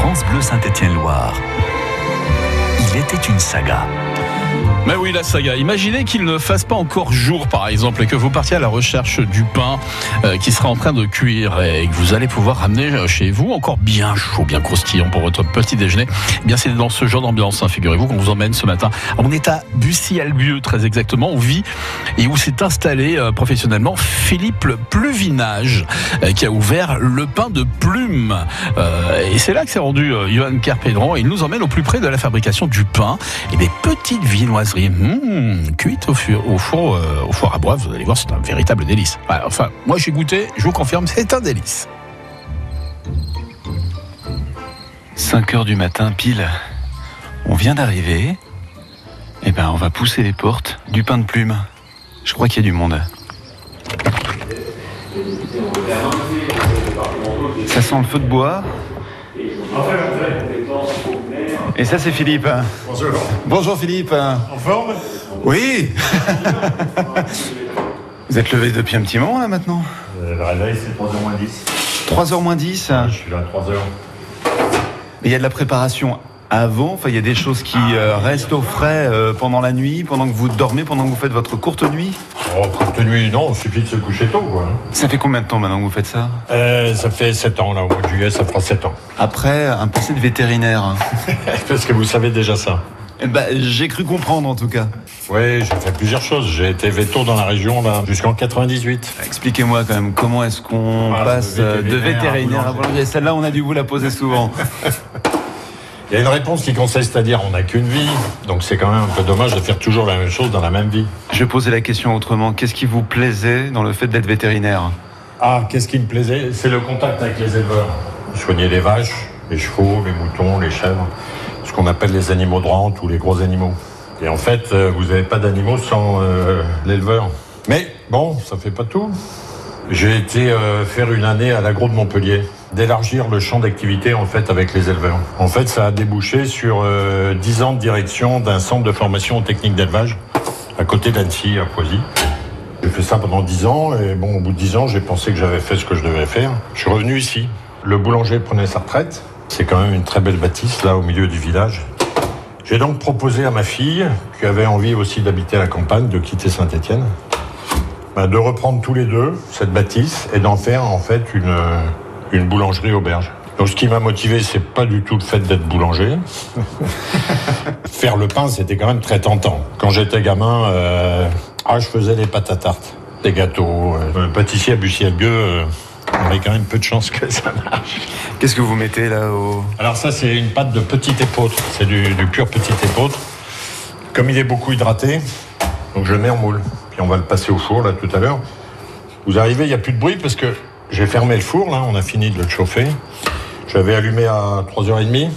France Bleu Saint-Étienne-Loire. Il était une saga. Mais oui, la saga. Imaginez qu'il ne fasse pas encore jour, par exemple, et que vous partiez à la recherche du pain euh, qui sera en train de cuire et que vous allez pouvoir ramener euh, chez vous encore bien chaud, bien croustillant pour votre petit déjeuner. Eh bien, c'est dans ce genre d'ambiance, hein, figurez-vous, qu'on vous emmène ce matin. On est à Bussy-Albieux, très exactement. On vit et où s'est installé euh, professionnellement Philippe Pluvinage, qui a ouvert le pain de plume. et c'est là que s'est rendu Johan Carpédron. Il nous emmène au plus près de la fabrication du pain et des petites viennoiseries Mmh, cuite au, au, four, euh, au four à bois, vous allez voir, c'est un véritable délice. Enfin, moi j'ai goûté, je vous confirme, c'est un délice. 5 heures du matin, pile. On vient d'arriver. Eh ben, on va pousser les portes du pain de plume. Je crois qu'il y a du monde. Ça sent le feu de bois. Et ça, c'est Philippe. Bonjour. Bonjour Philippe. En forme? Oui. Vous êtes levé depuis un petit moment là maintenant? Euh, Le réveil, c'est 3h moins 10. 3h moins 10 Je suis là 3h. Il y a de la préparation avant Enfin, il y a des choses qui euh, restent au frais euh, pendant la nuit, pendant que vous dormez, pendant que vous faites votre courte nuit Oh, courte nuit, non, il suffit de se coucher tôt, quoi. Ça fait combien de temps maintenant que vous faites ça? Euh, Ça fait 7 ans, là, au mois de juillet, ça fera 7 ans. Après, un passé de vétérinaire. Parce que vous savez déjà ça. Bah, j'ai cru comprendre en tout cas. Oui, j'ai fait plusieurs choses. J'ai été veto dans la région là jusqu'en 98. Expliquez-moi quand même comment est-ce qu'on ah, passe de vétérinaire, à boulanger. Celle-là, on a dû vous la poser souvent. Il y a une réponse qui consiste à dire on n'a qu'une vie, donc c'est quand même un peu dommage de faire toujours la même chose dans la même vie. Je posais la question autrement. Qu'est-ce qui vous plaisait dans le fait d'être vétérinaire? Ah, qu'est-ce qui me plaisait? C'est le contact avec les éleveurs. Soigner les vaches, les chevaux, les moutons, les chèvres, ce qu'on appelle les animaux de rente ou les gros animaux. Et en fait, euh, vous n'avez pas d'animaux sans euh, l'éleveur. Mais bon, ça fait pas tout. J'ai été euh, faire une année à l'agro de Montpellier d'élargir le champ d'activité en fait avec les éleveurs. En fait, ça a débouché sur euh, 10 ans de direction d'un centre de formation technique d'élevage à côté d'Annecy, à Poisy. J'ai fait ça pendant 10 ans et bon, au bout de 10 ans, j'ai pensé que j'avais fait ce que je devais faire. Je suis revenu ici. Le boulanger prenait sa retraite. C'est quand même une très belle bâtisse là au milieu du village. J'ai donc proposé à ma fille, qui avait envie aussi d'habiter à la campagne, de quitter Saint-Étienne, bah, de reprendre tous les deux cette bâtisse et d'en faire en fait une, une boulangerie auberge. Donc ce qui m'a motivé, c'est pas du tout le fait d'être boulanger. Faire le pain, c'était quand même très tentant. Quand j'étais gamin, euh, ah, je faisais des pâtes à tarte, des gâteaux. Euh, pâtissier à Bussy-Albieux, euh, on avait quand même peu de chance que ça marche. Qu'est-ce que vous mettez là au... Alors ça, c'est une pâte de petit épeautre. C'est du, du pur petit épeautre. Comme il est beaucoup hydraté, donc je le mets en moule. Puis on va le passer au four là tout à l'heure. Vous arrivez, il n'y a plus de bruit parce que j'ai fermé le four, là, on a fini de le chauffer. J'avais allumé à 3h30.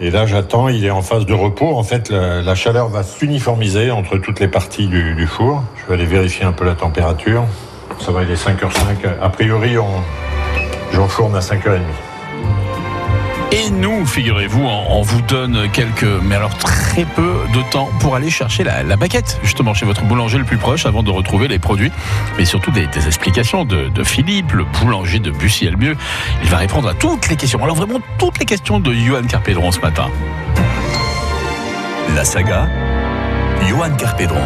Et là, j'attends, il est en phase de repos. En fait, la, chaleur va s'uniformiser entre toutes les parties du, four. Je vais aller vérifier un peu la température. Ça va, il est 5h05. A priori, on, j'enfourne à 5h30. Et nous, figurez-vous, on, vous donne quelques, mais alors très peu de temps pour aller chercher la, baguette, justement, chez votre boulanger le plus proche, avant de retrouver les produits, mais surtout des, explications de, Philippe, le boulanger de Bussy-Albieux. Il va répondre à toutes les questions. Alors vraiment toutes les questions de Johan Carpédron ce matin. La saga, Johan Carpédron.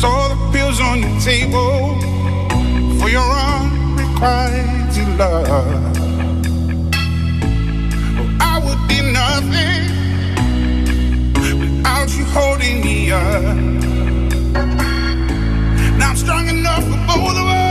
Saw the pills on your table for your unrequited love. Well, I would be nothing without you holding me up. Now I'm strong enough for both of us.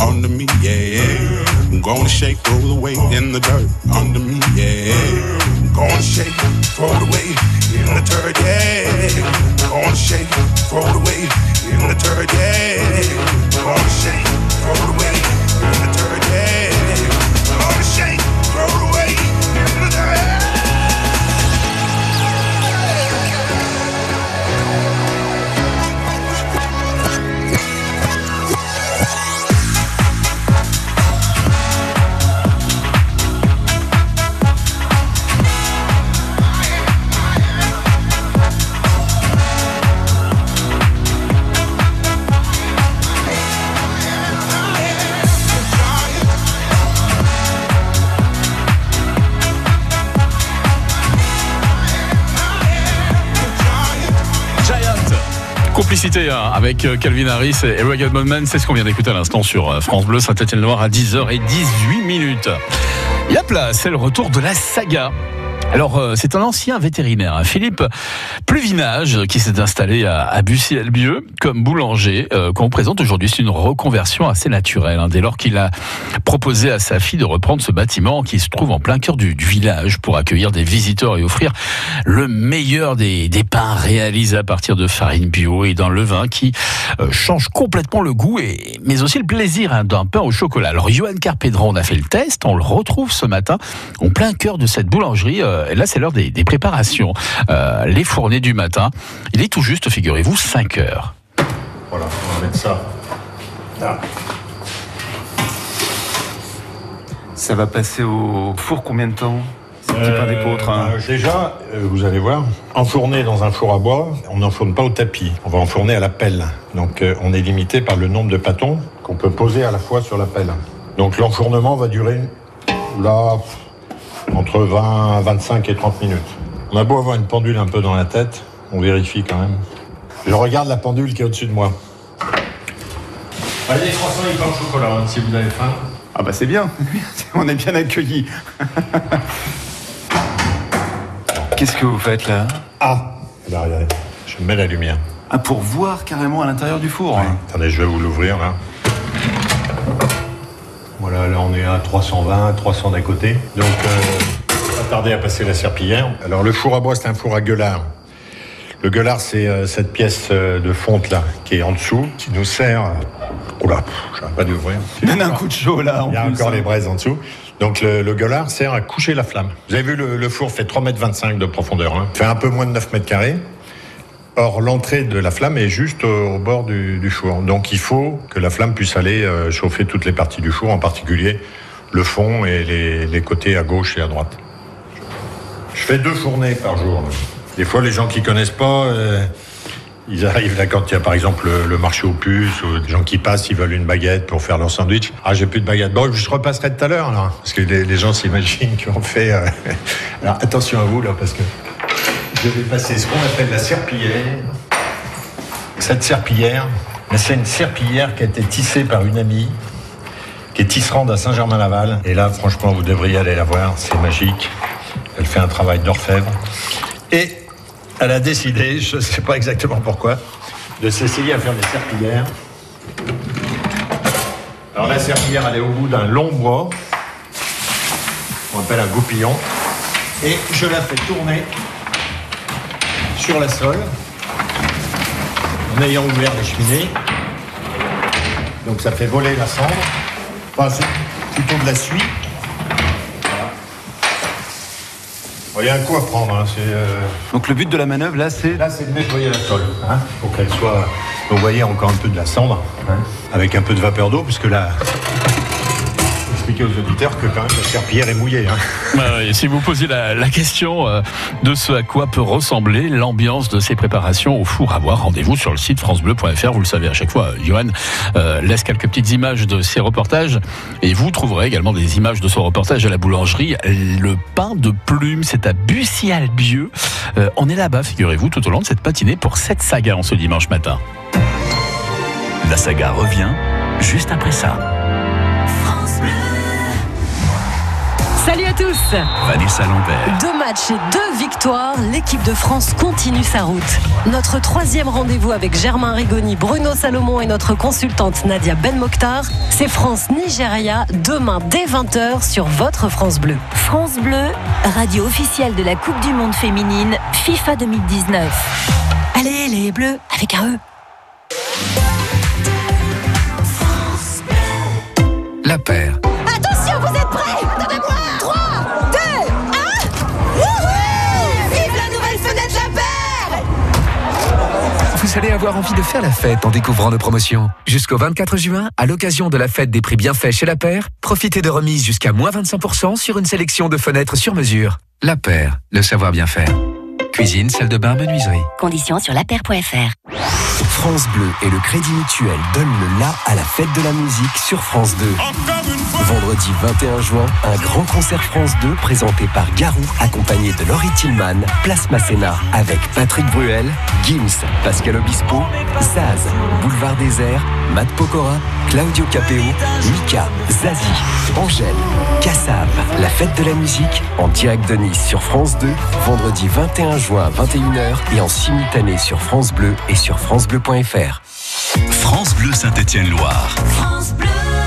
Under me, yeah. I'm gonna shake, roll away in the dirt under me, yeah. I'm gonna shake, throw it away in the dirt, yeah. I'm gonna shake, throw it away in the dirt, yeah. I'm gonna shake, throw it away Hein, avec euh, Calvin Harris et Rugged Man, c'est ce qu'on vient d'écouter à l'instant sur euh, France Bleu Saint-Étienne-Loire à 10h18 minutes. Yap là, c'est le retour de la saga. Alors, euh, c'est un ancien vétérinaire, hein, Philippe Pluvinage, qui s'est installé à, à Bussy-Albieux comme boulanger, euh, qu'on présente aujourd'hui. C'est une reconversion assez naturelle, hein, dès lors qu'il a proposé à sa fille de reprendre ce bâtiment qui se trouve en plein cœur du, du village pour accueillir des visiteurs et offrir le meilleur des, des pains réalisés à partir de farine bio et d'un levain qui euh, change complètement le goût, et, mais aussi le plaisir hein, d'un pain au chocolat. Alors, Johan Carpédron, on a fait le test, on le retrouve ce matin en plein cœur de cette boulangerie. Et là, c'est l'heure des, des préparations. Euh, les fournées du matin. Il est tout juste, figurez-vous, 5 heures. Voilà, on va mettre ça. Là. Ça va passer au four combien de temps? D'épeautre. hein Euh, déjà, euh, vous allez voir, enfourner dans un four à bois, on n'enfourne pas au tapis. On va enfourner à la pelle. Donc euh, on est limité par le nombre de pâtons qu'on peut poser à la fois sur la pelle. Donc l'enfournement va durer là entre 20, 25 et 30 minutes. On a beau avoir une pendule un peu dans la tête, on vérifie quand même. Je regarde la pendule qui est au-dessus de moi. Allez, les croissants et pain au chocolat, hein, si vous avez faim. Ah bah c'est bien, on est bien accueillis. Qu'est-ce que vous faites là? Ah Là, regardez, je mets la lumière. Ah pour voir carrément à l'intérieur du four. hein. Attendez, je vais vous l'ouvrir là. Là on est à 320, 300 d'un côté. Donc, euh, pas tarder à passer la serpillière. Alors, le four à bois, c'est un four à gueulard. Le gueulard, c'est euh, cette pièce euh, de fonte là, qui est en dessous, qui nous sert. Oula, je pas d'ouvrir. Donne un coup de chaud là. Il y a encore hein. les braises en dessous. Donc le, le gueulard sert à coucher la flamme. Vous avez vu, le, le four fait 3,25 m de profondeur. Hein. Il fait un peu moins de 9 mètres carrés. Or, l'entrée de la flamme est juste au, bord du, four. Donc il faut que la flamme puisse aller euh, chauffer toutes les parties du four, en particulier le fond et les, côtés à gauche et à droite. Je fais deux fournées par jour. Des fois, les gens qui connaissent pas, euh, ils arrivent là quand il y a par exemple le, marché aux puces ou des gens qui passent, ils veulent une baguette pour faire leur sandwich. Ah, j'ai plus de baguette. Bon, je repasserai tout à l'heure là, parce que les, les gens s'imaginent qu'on fait. euh, Alors attention à vous là, parce que je vais passer ce qu'on appelle la serpillière. Cette serpillière, c'est une serpillière qui a été tissée par une amie qui est tisserande à Saint-Germain-Laval. Et là, franchement, vous devriez aller la voir, c'est magique. Elle fait un travail d'orfèvre. Et elle a décidé, je ne sais pas exactement pourquoi, de s'essayer à faire des serpillières. Alors la serpillière, elle est au bout d'un long bois, qu'on appelle un goupillon. Et je la fais tourner sur la sole, en ayant ouvert les cheminées. Donc ça fait voler la cendre. Enfin, c'est plutôt de la suie. Il y a un coup à prendre. hein, euh, Donc le but de la manœuvre là, c'est Là, c'est de nettoyer la sole, hein, pour qu'elle soit. Vous voyez encore un peu de la cendre, hein, avec un peu de vapeur d'eau, puisque là. Expliquer aux auditeurs que quand même la serpillière est mouillée. hein. Si vous posez la, la question euh, de ce à quoi peut ressembler l'ambiance de ces préparations au four à bois, rendez-vous sur le site francebleu.fr. Vous le savez à chaque fois, euh, Johan euh, laisse quelques petites images de ces reportages et vous trouverez également des images de son reportage à la boulangerie. Le pain de plume, c'est à Bussy-Albieux. Euh, on est là-bas, figurez-vous, tout au long de cette matinée pour cette saga en ce dimanche matin. La saga revient juste après ça. Salut à tous Vanessa Lambert. Deux matchs et deux victoires, l'équipe de France continue sa route. Notre troisième rendez-vous avec Germain Rigoni, Bruno Salomon et notre consultante Nadia Ben Mokhtar, c'est France-Nigeria demain dès 20h sur votre France Bleu. France Bleu, radio officielle de la Coupe du Monde féminine FIFA 2019. Allez les bleus avec un E. La paire. Allez avoir envie de faire la fête en découvrant nos promotions. Jusqu'au 24 juin, à l'occasion de la fête des prix bienfaits chez La Paire, profitez de remises jusqu'à moins 25% sur une sélection de fenêtres sur mesure. La Paire, le savoir bien faire. Cuisine, salle de bain, menuiserie. Conditions sur lapaire.fr. France Bleu et le Crédit Mutuel donnent le la à la fête de la musique sur France 2. Vendredi 21 juin, un grand concert France 2 présenté par Garou, accompagné de Laurie Tillman, Place Masséna, avec Patrick Bruel, Gims, Pascal Obispo, Zaz, Boulevard Désert, Matt Pokora, Claudio Capeo, Mika, Zazie, Angèle, Kassav. La fête de la musique en direct de Nice sur France 2, vendredi 21 juin à 21h et en simultané sur France Bleu et sur francebleu.fr. France Bleu Saint-Étienne-Loire. France Bleu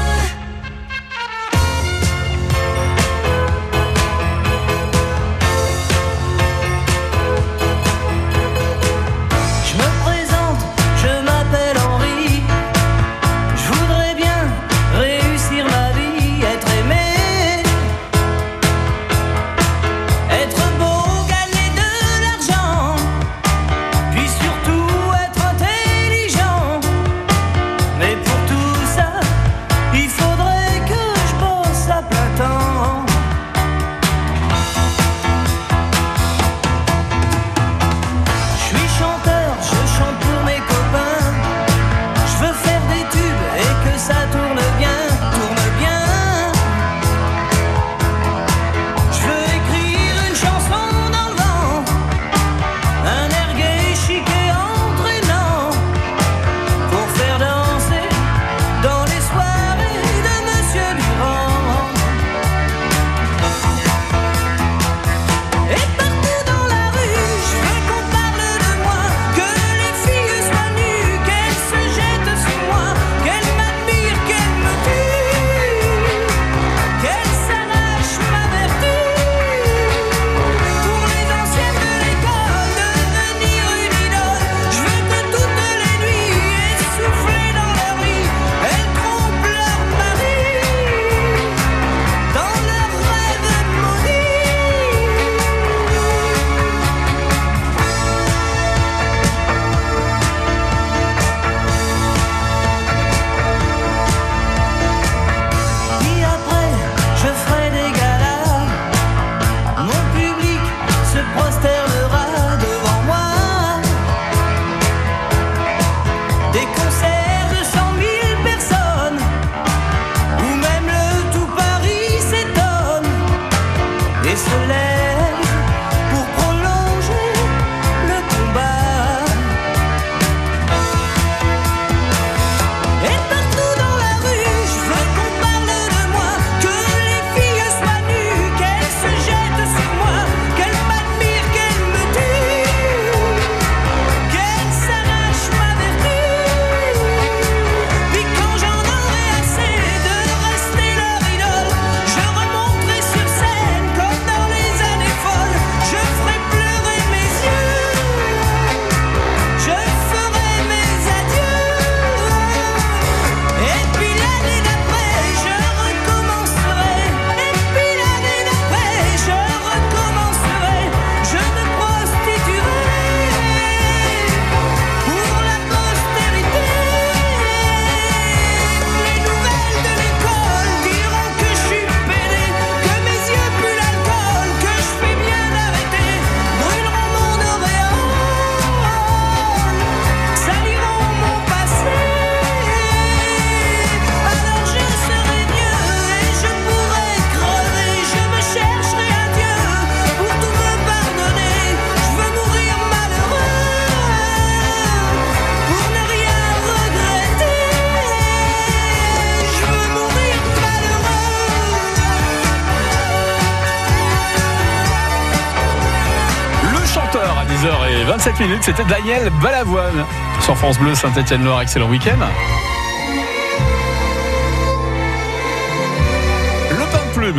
à 10h27 minutes. C'était Daniel Balavoine sur France Bleu Saint-Etienne-Loire. Excellent week-end.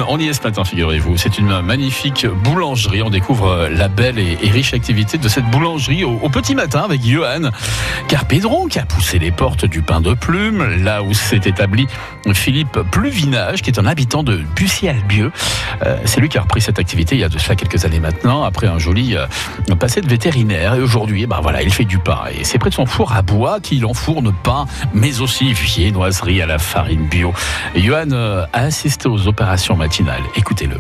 On y est ce matin, figurez-vous. C'est une magnifique boulangerie. On découvre la belle et, riche activité de cette boulangerie au, petit matin avec Johan Carpédron qui a poussé les portes du pain de plume, là où s'est établi Philippe Pluvinage, qui est un habitant de Bussy-Albieux. Euh, c'est lui qui a repris cette activité il y a de cela quelques années maintenant, après un joli euh, passé de vétérinaire. Et aujourd'hui, eh ben voilà, il fait du pain. Et c'est près de son four à bois qu'il enfourne pain, mais aussi viennoiserie à la farine bio. Johan euh, a assisté aux opérations matinales. Écoutez-le.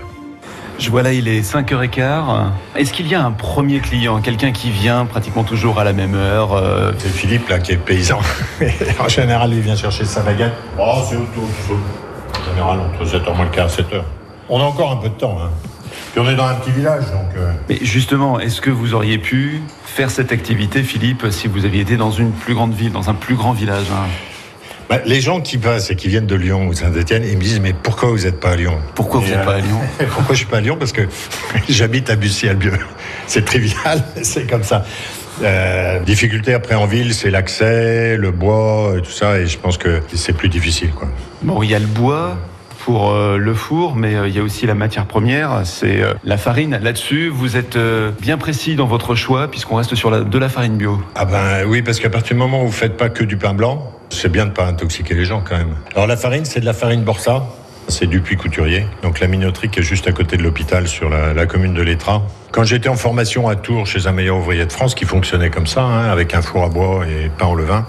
Je vois là, il est 5h15. Est-ce qu'il y a un premier client, quelqu'un qui vient pratiquement toujours à la même heure euh, C'est Philippe là qui est paysan. en général, il vient chercher sa baguette. Oh, c'est autour, autour. En général, entre 7h moins le quart, 7h. On a encore un peu de temps. Hein. Puis on est dans un petit village, donc. euh, Mais justement, est-ce que vous auriez pu faire cette activité, Philippe, si vous aviez été dans une plus grande ville, dans un plus grand village hein? Bah, les gens qui passent et qui viennent de Lyon ou Saint-Etienne, ils me disent Mais pourquoi vous n'êtes pas à Lyon? Pourquoi vous n'êtes pas à Lyon? Pourquoi je suis pas à Lyon? Parce que j'habite à Bussy-Albieux. C'est trivial, c'est comme ça. Euh, difficulté après en ville, c'est l'accès, le bois, et tout ça, et je pense que c'est plus difficile. Quoi. Bon, il y a le bois pour euh, le four, mais euh, il y a aussi la matière première, c'est euh, la farine. Là-dessus, vous êtes euh, bien précis dans votre choix, puisqu'on reste sur la, de la farine bio. Ah ben oui, parce qu'à partir du moment où vous faites pas que du pain blanc, c'est bien de pas intoxiquer les gens quand même. Alors la farine, c'est de la farine Borsa. C'est du puits couturier, donc la minoterie qui est juste à côté de l'hôpital sur la, commune de l'Étrat. Quand j'étais en formation à Tours chez un meilleur ouvrier de France qui fonctionnait comme ça, hein, avec un four à bois et pain au levain,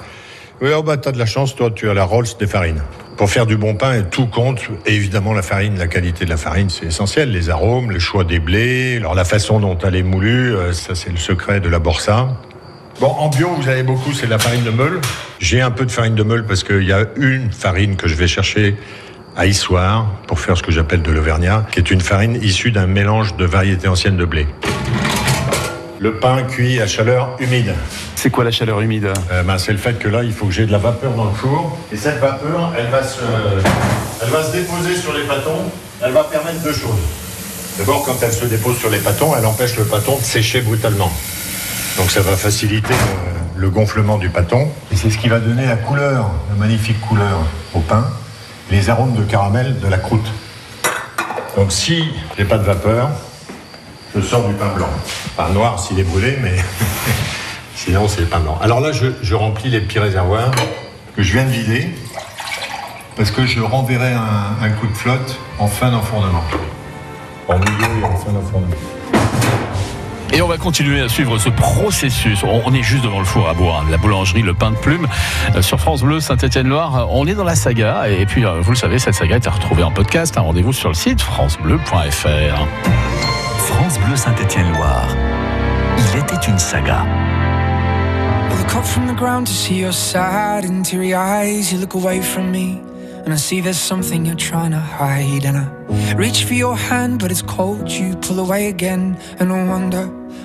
oui, oh bah t'as de la chance, toi tu as la Rolls des farines. Pour faire du bon pain, tout compte. Et évidemment, la farine, la qualité de la farine, c'est essentiel. Les arômes, le choix des blés, alors la façon dont elle est moulue, euh, ça c'est le secret de la Borsa. Bon, en bio, vous avez beaucoup, c'est de la farine de meule. J'ai un peu de farine de meule parce qu'il y a une farine que je vais chercher à Issoire pour faire ce que j'appelle de l'Auvergnat, qui est une farine issue d'un mélange de variétés anciennes de blé. Le pain cuit à chaleur humide. C'est quoi la chaleur humide? Euh, ben, c'est le fait que là, il faut que j'ai de la vapeur dans le four. Et cette vapeur, elle va se, elle va se déposer sur les pâtons. Elle va permettre deux choses. D'abord, quand elle se dépose sur les pâtons, elle empêche le pâton de sécher brutalement. Donc ça va faciliter le, le gonflement du pâton. Et c'est ce qui va donner la couleur, la magnifique couleur au pain, les arômes de caramel de la croûte. Donc si j'ai pas de vapeur, je sors du pain blanc. Pas noir s'il est brûlé, mais sinon c'est le pain blanc. Alors là, je, je remplis les petits réservoirs que je viens de vider parce que je renverrai un, un coup de flotte en fin d'enfournement. En milieu et en fin d'enfournement. Et on va continuer à suivre ce processus. On est juste devant le four à bois, hein, la boulangerie, le pain de plume. Euh, Sur France Bleu, Saint-Étienne-Loire, on est dans la saga. Et puis, euh, vous le savez, cette saga est à retrouver en podcast. Un rendez-vous sur le site francebleu.fr. France Bleu Saint-Étienne-Loire. Il était une saga. I look up from the ground to see your sad and teary eyes. You look away from me, and I see there's something you're trying to hide. And I reach for your hand, but it's cold. You pull away again, and I wonder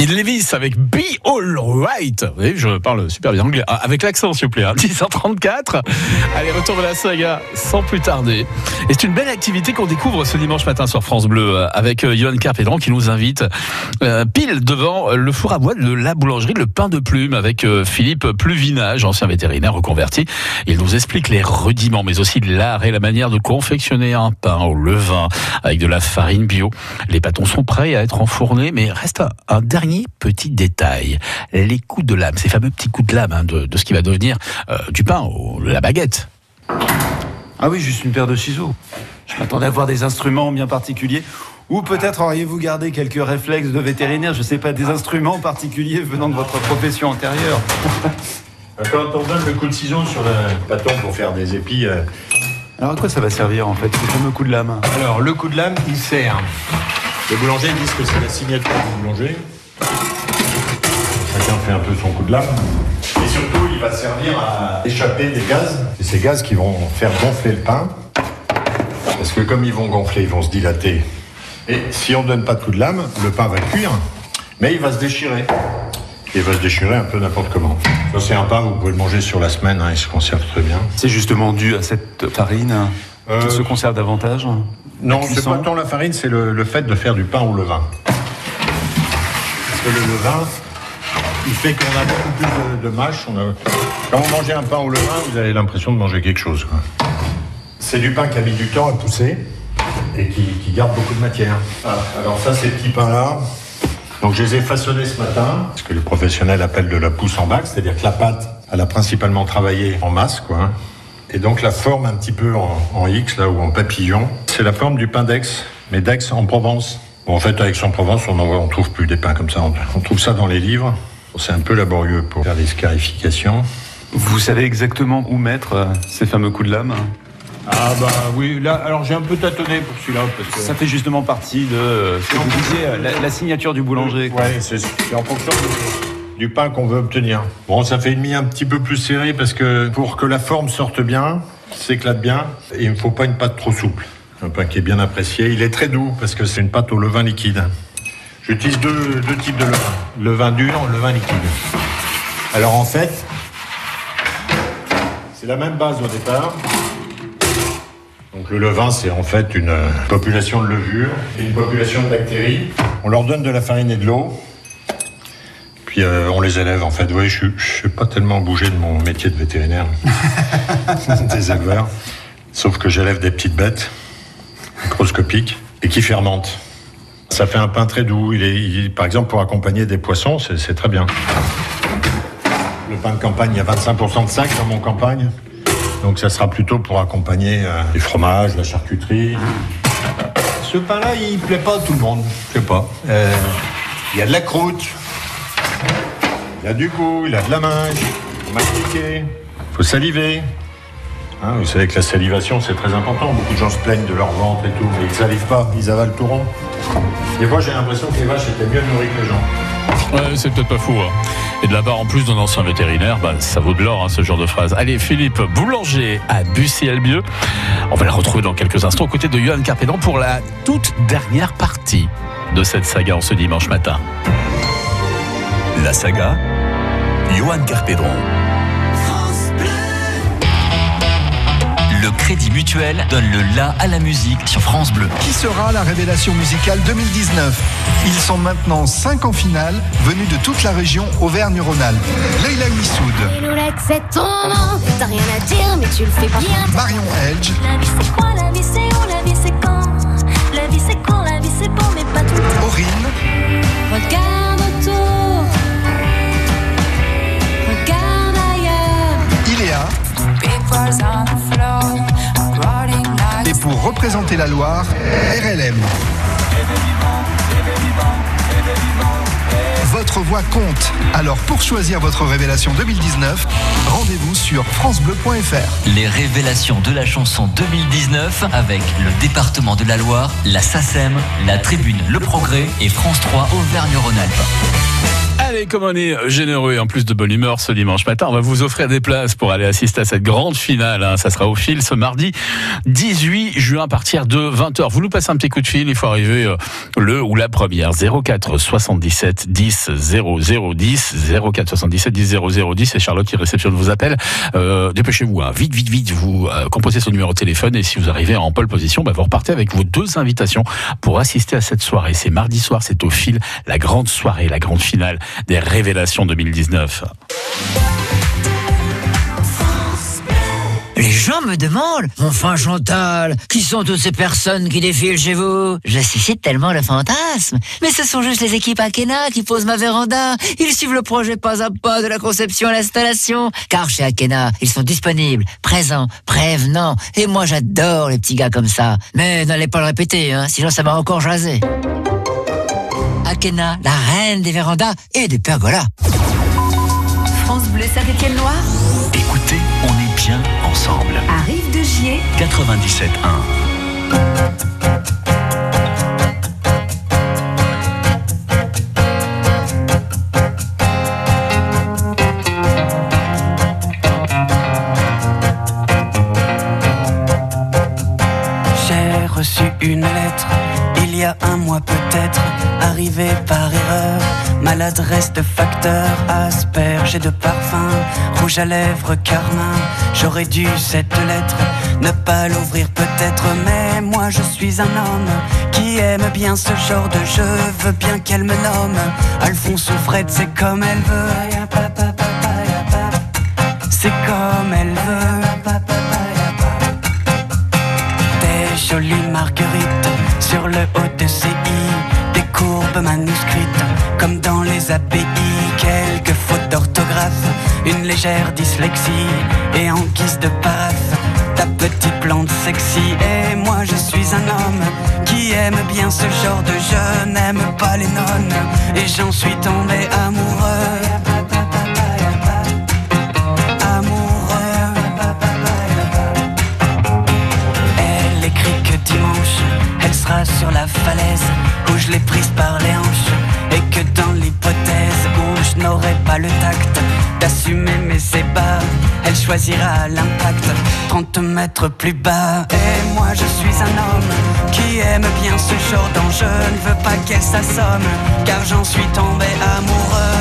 Il Levis avec Be All Right. Vous voyez, je parle super bien anglais. Ah, Avec l'accent, s'il vous plaît. hein. 10h34. Allez, retour de la saga sans plus tarder. Et c'est une belle activité qu'on découvre ce dimanche matin sur France Bleu euh, avec euh, Johan Carpédran qui nous invite euh, pile devant le four à bois de la boulangerie Le Pain de Plume avec Philippe Pluvinage, ancien vétérinaire reconverti. Il nous explique les rudiments, mais aussi l'art et la manière de confectionner un pain au levain avec de la farine bio. Les pâtons sont prêts à être enfournés, mais reste un dernier petit détail. Les coups de lame, ces fameux petits coups de lame hein, de, de ce qui va devenir euh, du pain, ou la baguette. Ah oui, juste une paire de ciseaux. Je m'attendais à voir des instruments bien particuliers. Ou peut-être auriez-vous gardé quelques réflexes de vétérinaire, je sais pas, des instruments particuliers venant de votre profession antérieure. Quand on donne le coup de ciseau sur le bâton pour faire des épis, euh, Alors à quoi ça va servir en fait, ce fameux coup de lame? Alors le coup de lame, il sert. Les boulangers disent que c'est la signature du boulanger. Chacun fait un peu son coup de lame. Et surtout, il va servir à échapper des gaz. Et ces gaz qui vont faire gonfler le pain. Parce que comme ils vont gonfler, ils vont se dilater. Et si on ne donne pas de coup de lame, le pain va cuire, mais il va se déchirer. Il va se déchirer un peu n'importe comment. Ça, c'est un pain, vous pouvez le manger sur la semaine, hein, il se conserve très bien. C'est justement dû à cette farine Euh, qui se conserve davantage Non, c'est pas tant la farine, c'est le, le fait de faire du pain au levain. Le levain, il fait qu'on a beaucoup plus de, de mâche. On a- Quand vous mangez un pain au levain, vous avez l'impression de manger quelque chose. C'est du pain qui a mis du temps à pousser et qui, qui garde beaucoup de matière. Ah, alors ça, ces petits pains-là, donc je les ai façonnés ce matin, ce que les professionnels appellent de la pousse en bac, c'est-à-dire que la pâte, elle a principalement travaillé en masse, quoi. hein. Et donc la forme un petit peu en, en X, là, ou en papillon, c'est la forme du pain d'Aix, mais d'Aix en Provence. Bon, en fait, avec en Provence, on ne trouve plus des pains comme ça. On, on trouve ça dans les livres. C'est un peu laborieux pour faire des scarifications. Vous savez exactement où mettre euh, ces fameux coups de lame? Ah bah oui, là, alors j'ai un peu tâtonné pour celui-là, parce que... Ça fait justement partie de euh, ce que vous disiez, euh, la, la signature du boulanger. Ouais, c'est en fonction de- du pain qu'on veut obtenir. Bon, ça fait une mie un petit peu plus serrée parce que pour que la forme sorte bien, s'éclate bien, et il ne faut pas une pâte trop souple. Un pain qui est bien apprécié. Il est très doux parce que c'est une pâte au levain liquide. J'utilise deux, types de levain. Levain dur, levain liquide. Alors en fait, c'est la même base au départ. Donc le levain, c'est en fait une euh, population de levures et une population de bactéries. On leur donne de la farine et de l'eau. Puis euh, on les élève en fait. Oui, je ne sais pas tellement bouger de mon métier de vétérinaire, des éleveurs. Sauf que j'élève des petites bêtes microscopiques et qui fermentent. Ça fait un pain très doux. Il est, il- par exemple, pour accompagner des poissons, c'est très bien. Le pain de campagne, il y a 25% de sac dans mon campagne. Donc ça sera plutôt pour accompagner euh, les fromages, la charcuterie. Ce pain-là, il plaît pas à tout le monde. Je sais pas. Euh, Il y a de la croûte. Il a du goût, il a de la mange. Faut mastiquer. Faut saliver. Hein, vous savez que la salivation, c'est très important. Beaucoup de gens se plaignent de leur ventre et tout, mais ils salivent pas, ils avalent tout rond. Des fois, j'ai l'impression que les vaches étaient mieux nourries que les gens. Ouais, c'est peut-être pas fou. hein. Et de la part en plus d'un ancien vétérinaire, bah, ça vaut de l'or hein, ce genre de phrase. Allez, Philippe Boulanger à Bussy-Albieux. On va le retrouver dans quelques instants aux côtés de Johan Carpédan pour la toute dernière partie de cette saga en ce dimanche matin. La saga, Johan Carpédron. Le Crédit Mutuel donne le la à la musique sur France Bleu. Qui sera la révélation musicale 2019 Ils sont maintenant 5 en finale, venus de toute la région Auvergne-Rhône-Alpes. Leila Missoud. T'as rien à dire, mais tu le fais bien. Marion Edge, La vie c'est quoi? La vie c'est où? La vie c'est quand? La vie c'est quand? La vie c'est bon, mais pas tout le temps. Aurine, Regarde autour. Regarde représenter la Loire, RLM. Votre voix compte. Alors pour choisir votre révélation 2019, rendez-vous sur francebleu.fr. Les révélations de la chanson 2019 avec le département de la Loire, la SACEM, la Tribune Le Progrès et France 3 Auvergne-Rhône-Alpes. Allez, comme on est généreux et en plus de bonne humeur ce dimanche matin, on va vous offrir des places pour aller assister à cette grande finale. hein. Ça sera au fil ce mardi 18 juin à partir de 20h. Vous nous passez un petit coup de fil, il faut arriver euh, le ou la première 04 77 10 00 10 04 77 10 00 10 et Charlotte qui réceptionne vos appels. Euh, dépêchez-vous, hein. vite, vite, vite, vous euh, composez ce numéro de téléphone et si vous arrivez en pole position, bah, vous repartez avec vos deux invitations pour assister à cette soirée. C'est mardi soir, c'est au fil, la grande soirée, la grande finale des révélations 2019. Les gens me demandent, enfin Chantal, qui sont toutes ces personnes qui défilent chez vous? Je suscite tellement le fantasme. Mais ce sont juste les équipes Akena qui posent ma véranda. Ils suivent le projet pas à pas de la conception à l'installation. Car chez Akena, ils sont disponibles, présents, prévenants. Et moi j'adore les petits gars comme ça. Mais n'allez pas le répéter, hein, sinon ça va encore jaser. Akena, la reine des vérandas et des pergolas. France Bleu Saint-Étienne-Loire Écoutez, on est bien ensemble. arrive de Gier 97.1. J'ai reçu une lettre il y a un mois peut-être, arrivée par erreur. Maladresse de facteur, asperge de parfum, rouge à lèvres, carmin. J'aurais dû cette lettre ne pas l'ouvrir peut-être, mais moi je suis un homme qui aime bien ce genre de jeu. Veux bien qu'elle me nomme Alphonse ou Fred, c'est comme elle veut. Des courbes manuscrites comme dans les API, quelques fautes d'orthographe, une légère dyslexie et en guise de paraphe, ta petite plante sexy. Et moi je suis un homme qui aime bien ce genre de jeu, n'aime pas les nonnes et j'en suis tombé amoureux. Elle écrit que dimanche, elle sera sur la falaise où je l'ai prise par les hanches. Et que dans l'hypothèse où je n'aurai pas le tact d'assumer mes ébats, elle choisira l'impact 30 mètres plus bas. Et moi je suis un homme qui aime bien ce genre d'enjeu. Ne veux pas qu'elle s'assomme, car j'en suis tombé amoureux.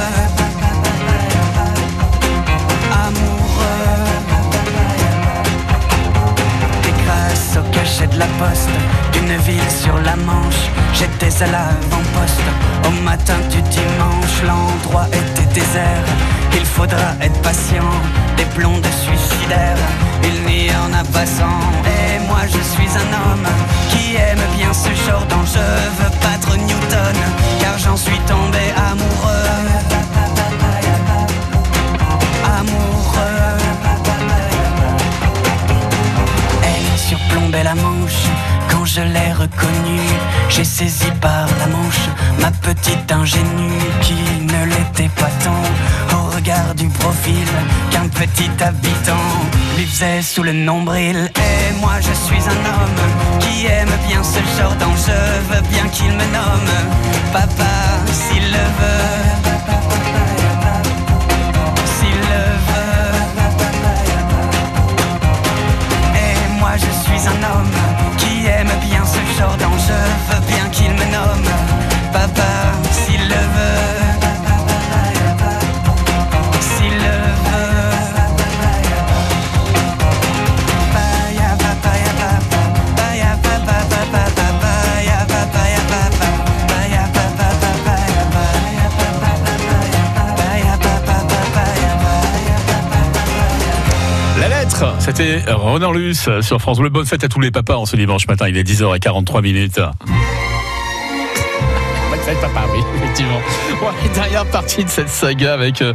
Et grâce au cachet de la poste d'une ville sur la Manche, j'étais à l'avant-poste. Au matin du dimanche, l'endroit était désert. Il faudra être patient, des blondes suicidaires. Il n'y en a pas cent. Et moi je suis un homme qui aime bien ce genre d'enjeu. Veux battre Newton, car j'en suis tombé amoureux. Amoureux. Elle surplombait la quand je l'ai reconnue. J'ai saisi par la manche ma petite ingénue qui ne l'était pas tant au regard du profil qu'un petit habitant lui faisait sous le nombril. Et moi je suis un homme qui aime bien ce genre d'enjeu, bien qu'il me nomme papa s'il le veut. S'il le veut. Et moi je suis un homme bien ce genre d'enjeu, C'était Renan Luce sur France Bleu. Bonne fête à tous les papas en ce dimanche matin. Il est 10h43 minutes. Papa, oui, effectivement. Dernière partie de cette saga avec euh,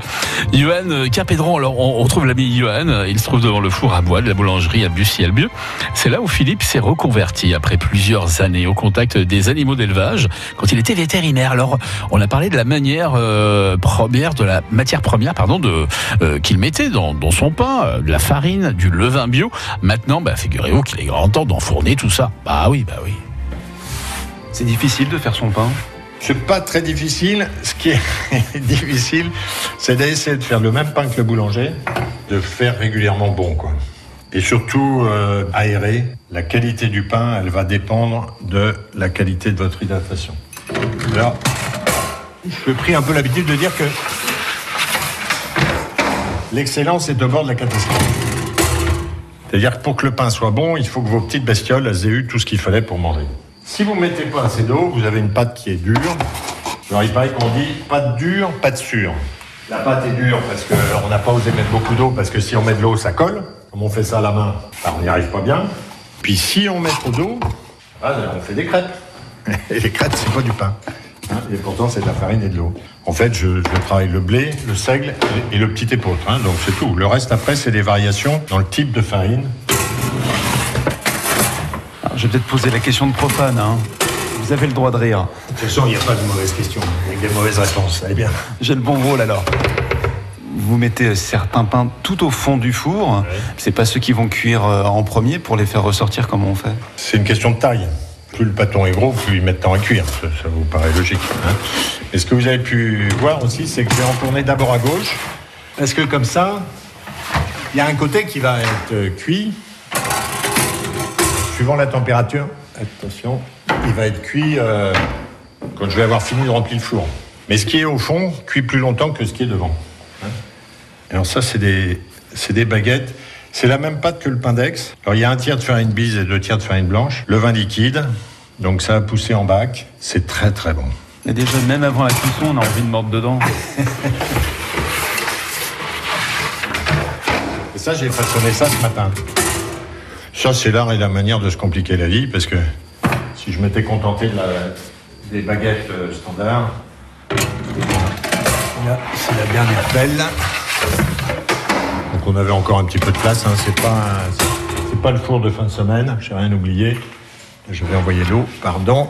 Johan euh, Capédron. Alors, on, retrouve l'ami Johan. euh, Il se trouve devant le four à bois de la boulangerie à Bussy-Albieux. C'est là où Philippe s'est reconverti après plusieurs années au contact des animaux d'élevage quand il était vétérinaire. Alors, on a parlé de la manière euh, première, matière première, pardon, de qu'il mettait dans, son pain, de la farine, du levain bio. Maintenant, bah, figurez-vous qu'il est grand temps d'enfourner tout ça. Bah oui, bah oui. C'est difficile de faire son pain C'est pas très difficile. Ce qui est difficile, c'est d'essayer de faire le même pain que le boulanger, de faire régulièrement bon, quoi. Et surtout euh, aérer. La qualité du pain, elle va dépendre de la qualité de votre hydratation. Alors, je pris un peu l'habitude de dire que l'excellence est au bord de la catastrophe. C'est-à-dire que pour que le pain soit bon, il faut que vos petites bestioles aient eu tout ce qu'il fallait pour manger. Si vous mettez pas assez d'eau, vous avez une pâte qui est dure. Alors il paraît qu'on dit pâte dure, pâte sûre. La pâte est dure parce qu'on n'a pas osé mettre beaucoup d'eau parce que si on met de l'eau, ça colle. Comme on fait ça à la main, bah, on n'y arrive pas bien. Puis si on met trop d'eau, bah, on fait des crêpes. Et les crêpes, c'est pas du pain? Hein, et pourtant, c'est de la farine et de l'eau. En fait, je, je travaille le blé, le seigle et, et le petit épeautre. hein, donc c'est tout. Le reste, après, c'est des variations dans le type de farine. Je vais peut-être poser la question de profane. hein. Vous avez le droit de rire. Toute façon, il n'y a pas de mauvaise question. Il y a que des mauvaises réponses. Allez bien. J'ai le bon rôle alors. Vous mettez certains pains tout au fond du four. C'est pas ceux qui vont cuire euh, en premier pour les faire ressortir comme on fait? C'est une question de taille. Plus le pâton est gros, plus il met de temps à cuire. Ça, ça vous paraît logique. hein. Et ce que vous avez pu voir aussi, c'est que j'ai entourné d'abord à gauche. Parce que comme ça, il y a un côté qui va être euh, cuit. Suivant la température, attention, il va être cuit euh, quand je vais avoir fini de remplir le four. Mais ce qui est au fond cuit plus longtemps que ce qui est devant. hein. Alors ça, c'est des, des baguettes. C'est la même pâte que le pain d'Aix. Alors il y a un tiers de farine bise et deux tiers de farine blanche. Le vin liquide, donc ça a poussé en bac. C'est très très bon. Et déjà, même avant la cuisson, on a envie de mordre dedans. Et ça, j'ai façonné ça ce matin. Ça, c'est l'art et la manière de se compliquer la vie, parce que si je m'étais contenté de la- des baguettes euh, standards, là, c'est la dernière belle. Donc on avait encore un petit peu de place. Hein. C'est pas, c'est pas le four de fin de semaine. J'ai rien oublié. Je vais envoyer l'eau. Pardon.